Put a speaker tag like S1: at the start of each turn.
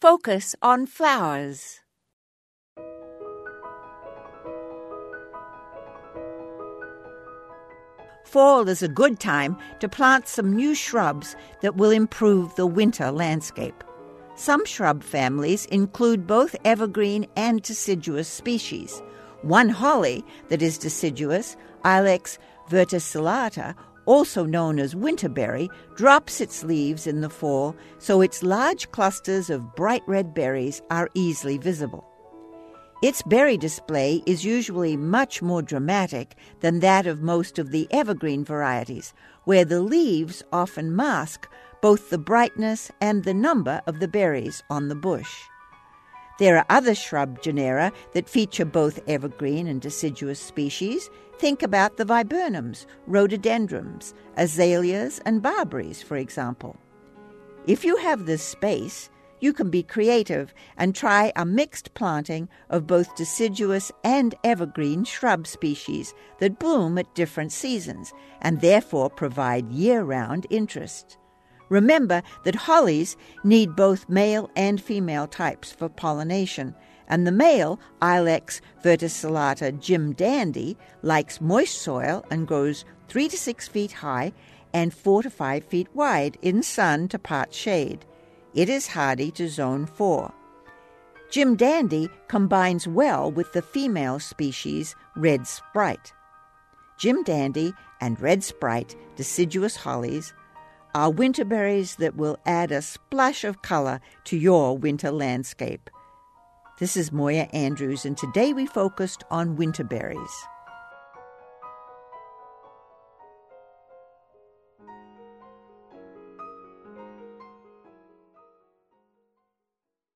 S1: Focus on flowers. Fall is a good time to plant some new shrubs that will improve the winter landscape. Some shrub families include both evergreen and deciduous species. One holly that is deciduous, Ilex verticillata, also known as winterberry, drops its leaves in the fall so its large clusters of bright red berries are easily visible. Its berry display is usually much more dramatic than that of most of the evergreen varieties, where the leaves often mask both the brightness and the number of the berries on the bush. There are other shrub genera that feature both evergreen and deciduous species. Think about the viburnums, rhododendrons, azaleas, and barberries, for example. If you have this space, you can be creative and try a mixed planting of both deciduous and evergreen shrub species that bloom at different seasons and therefore provide year round interest. Remember that hollies need both male and female types for pollination, and the male, Ilex verticillata Jim Dandy, likes moist soil and grows 3 to 6 feet high and 4 to 5 feet wide in sun to part shade. It is hardy to zone 4. Jim Dandy combines well with the female species Red Sprite. Jim Dandy and Red Sprite deciduous hollies are winterberries that will add a splash of color to your winter landscape. This is Moya Andrews, and today we focused on winterberries.